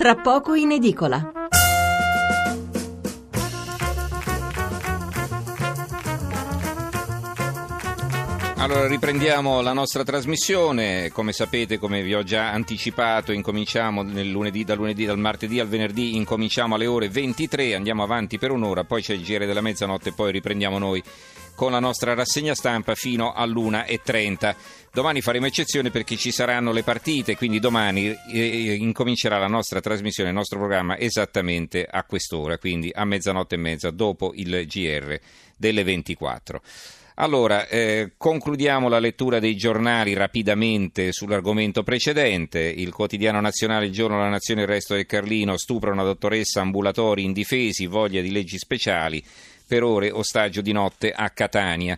tra poco in edicola. Allora riprendiamo la nostra trasmissione, come sapete, come vi ho già anticipato, incominciamo lunedì, dal lunedì, dal martedì al venerdì, incominciamo alle ore 23, andiamo avanti per un'ora, poi c'è il giro della mezzanotte poi riprendiamo noi con la nostra rassegna stampa fino all'1.30. Domani faremo eccezione perché ci saranno le partite, quindi domani eh, eh, incomincerà la nostra trasmissione, il nostro programma esattamente a quest'ora, quindi a mezzanotte e mezza dopo il GR delle 24. Allora, eh, concludiamo la lettura dei giornali rapidamente sull'argomento precedente. Il quotidiano nazionale, il giorno La Nazione, il resto del Carlino, stupra una dottoressa, ambulatori indifesi, voglia di leggi speciali, per ore ostaggio di notte a Catania.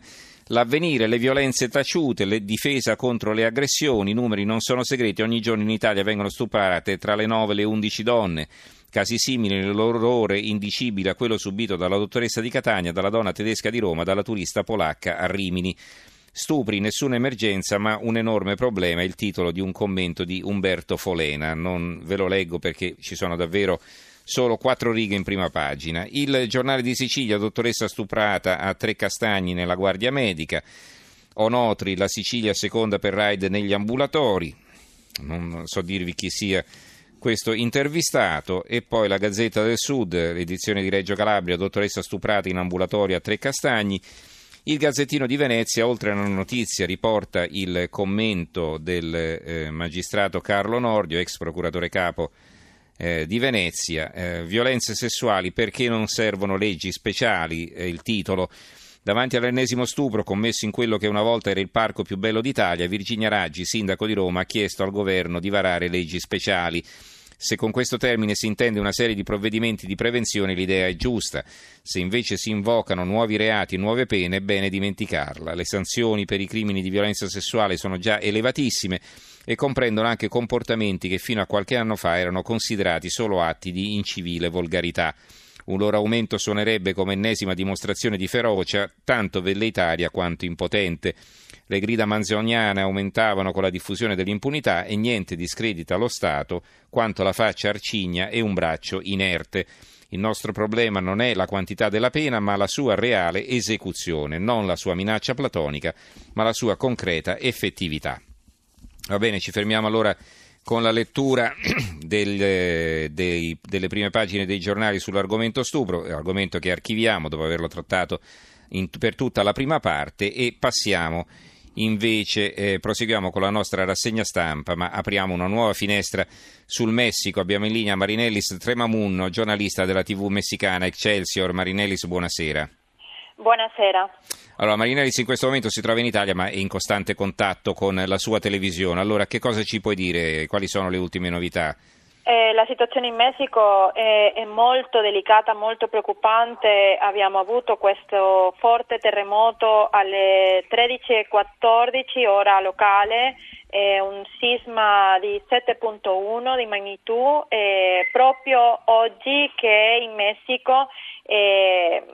L'avvenire, le violenze taciute, le difesa contro le aggressioni, i numeri non sono segreti, ogni giorno in Italia vengono stuprate tra le 9 e le 11 donne. Casi simili nell'orrore indicibile a quello subito dalla dottoressa di Catania, dalla donna tedesca di Roma, dalla turista polacca a Rimini. Stupri, nessuna emergenza, ma un enorme problema, il titolo di un commento di Umberto Folena. Non ve lo leggo perché ci sono davvero solo quattro righe in prima pagina. Il giornale di Sicilia, dottoressa stuprata a tre castagni nella guardia medica. Onotri, la Sicilia seconda per raid negli ambulatori. Non so dirvi chi sia questo intervistato e poi la Gazzetta del Sud, l'edizione di Reggio Calabria, dottoressa stuprata in ambulatorio a Tre Castagni. Il Gazzettino di Venezia, oltre a una notizia, riporta il commento del eh, magistrato Carlo Nordio, ex procuratore capo eh, di Venezia. Eh, violenze sessuali, perché non servono leggi speciali? È il titolo. Davanti all'ennesimo stupro commesso in quello che una volta era il parco più bello d'Italia, Virginia Raggi, sindaco di Roma, ha chiesto al governo di varare leggi speciali. Se con questo termine si intende una serie di provvedimenti di prevenzione, l'idea è giusta. Se invece si invocano nuovi reati e nuove pene, è bene dimenticarla. Le sanzioni per i crimini di violenza sessuale sono già elevatissime e comprendono anche comportamenti che fino a qualche anno fa erano considerati solo atti di incivile volgarità. Un loro aumento suonerebbe come ennesima dimostrazione di ferocia, tanto velleitaria quanto impotente. Le grida manzoniane aumentavano con la diffusione dell'impunità e niente discredita lo Stato quanto la faccia arcigna e un braccio inerte. Il nostro problema non è la quantità della pena, ma la sua reale esecuzione, non la sua minaccia platonica, ma la sua concreta effettività. Va bene, ci fermiamo allora con la lettura del, dei, delle prime pagine dei giornali sull'argomento stupro, argomento che archiviamo dopo averlo trattato in, per tutta la prima parte e passiamo Invece eh, proseguiamo con la nostra rassegna stampa, ma apriamo una nuova finestra sul Messico. Abbiamo in linea Marinellis Tremamunno, giornalista della TV messicana Excelsior. Marinellis, buonasera. Buonasera. Allora, Marinellis in questo momento si trova in Italia, ma è in costante contatto con la sua televisione. Allora, che cosa ci puoi dire? Quali sono le ultime novità? Eh, la situazione in Messico è, è, molto delicata, molto preoccupante. Abbiamo avuto questo forte terremoto alle 13.14 ora locale, eh, un sisma di 7.1 di magnitudo eh, proprio oggi che in Messico eh,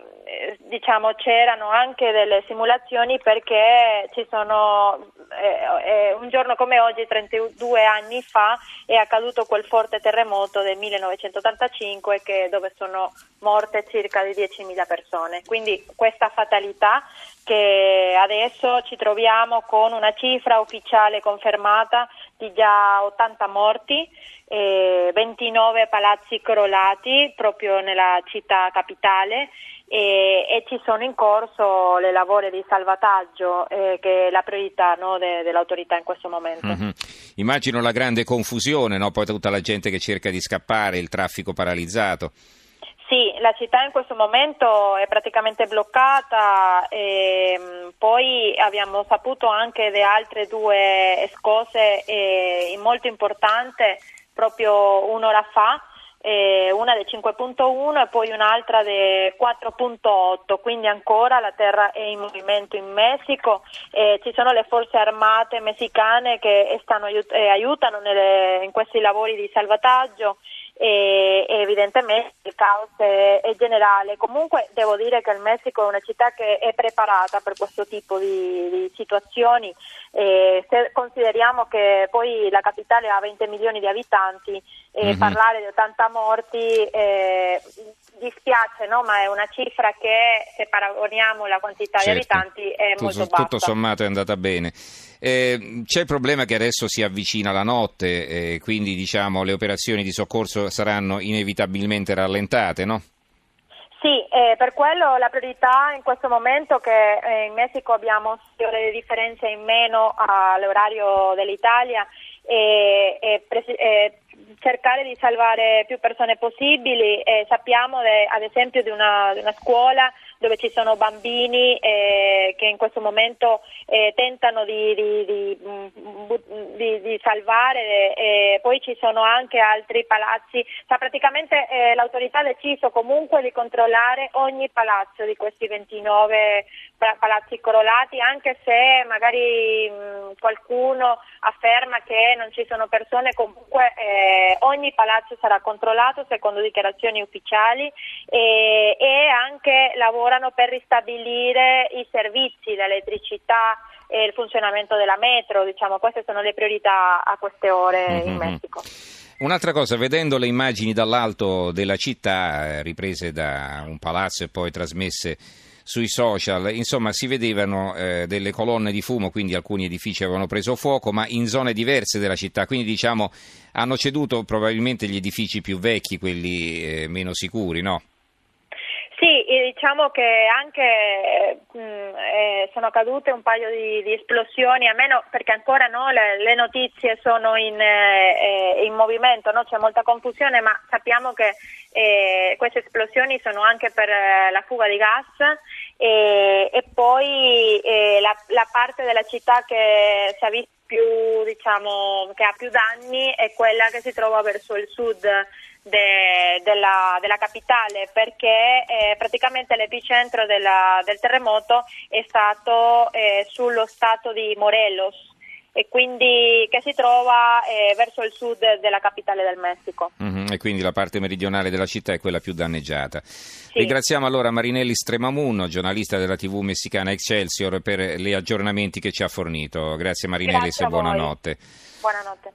diciamo, c'erano anche delle simulazioni perché ci sono, eh, eh, un giorno come oggi, 32 anni fa, è accaduto quel forte terremoto del 1985 che, dove sono morte circa di 10.000 persone. Quindi questa fatalità che adesso ci troviamo con una cifra ufficiale confermata di già 80 morti, eh, 29 palazzi crollati proprio nella città capitale e, e, ci sono in corso le lavori di salvataggio eh, che è la priorità no, de, dell'autorità in questo momento. Mm-hmm. Immagino la grande confusione, no? poi tutta la gente che cerca di scappare, il traffico paralizzato. Sì, la città in questo momento è praticamente bloccata e mm, poi abbiamo saputo anche di altre due scosse eh, molto importanti proprio un'ora fa una del 5.1 e poi un'altra del 4.8, quindi ancora la terra è in movimento in Messico, eh, ci sono le forze armate messicane che stanno, eh, aiutano nelle, in questi lavori di salvataggio e, e evidentemente il caos è, è, generale. Comunque devo dire che il Messico è una città che è preparata per questo tipo di, di situazioni. E se consideriamo che poi la capitale ha 20 milioni di abitanti e mm-hmm. parlare di 80 morti eh, dispiace, no? ma è una cifra che se paragoniamo la quantità certo. di abitanti è tutto, molto bassa. Tutto sommato è andata bene. Eh, c'è il problema che adesso si avvicina la notte, eh, quindi diciamo, le operazioni di soccorso saranno inevitabilmente rallentate, no? Sì, eh, per quello la priorità in questo momento che eh, in Messico abbiamo ore di differenza in meno all'orario dell'Italia e, e, e cercare di salvare più persone possibili. Sappiamo de, ad esempio di una, di una, scuola dove ci sono bambini eh, che in questo momento eh, tentano di, di, di salvare, poi ci sono anche altri palazzi. Cioè, praticamente eh, l'autorità ha deciso comunque di controllare ogni palazzo di questi 29 palazzi corolati, anche se magari mh, qualcuno afferma che non ci sono persone, comunque eh, ogni palazzo sarà controllato secondo dichiarazioni ufficiali e anche lavorano per ristabilire i servizi, l'elettricità e il funzionamento della metro, diciamo, queste sono le priorità a queste ore mm-hmm. in Messico. Un'altra cosa, vedendo le immagini dall'alto della città, eh, riprese da un palazzo e poi trasmesse sui social, insomma si vedevano eh, delle colonne di fumo, quindi alcuni edifici avevano preso fuoco, ma in zone diverse della città, quindi diciamo hanno ceduto probabilmente gli edifici più vecchi, quelli eh, meno sicuri, no? Diciamo che anche mh, eh, sono cadute un paio di, di, esplosioni, almeno perché ancora no, le, le, notizie sono in, eh, in movimento, no? c'è molta confusione, ma sappiamo che eh, queste esplosioni sono anche per eh, la fuga di gas e, e poi eh, la, la, parte della città che più, diciamo, che ha più danni è quella che si trova verso il sud de, della, della, capitale perché eh, praticamente l'epicentro della, del terremoto è stato eh, sullo stato di Morelos e quindi che si trova eh, verso il sud della capitale del Messico. Mm-hmm, e quindi la parte meridionale della città è quella più danneggiata. Sì. Ringraziamo allora Marinelli Stremamuno, giornalista della TV messicana Excelsior, per gli aggiornamenti che ci ha fornito. Grazie Marinelli Grazie e buonanotte. Buonanotte.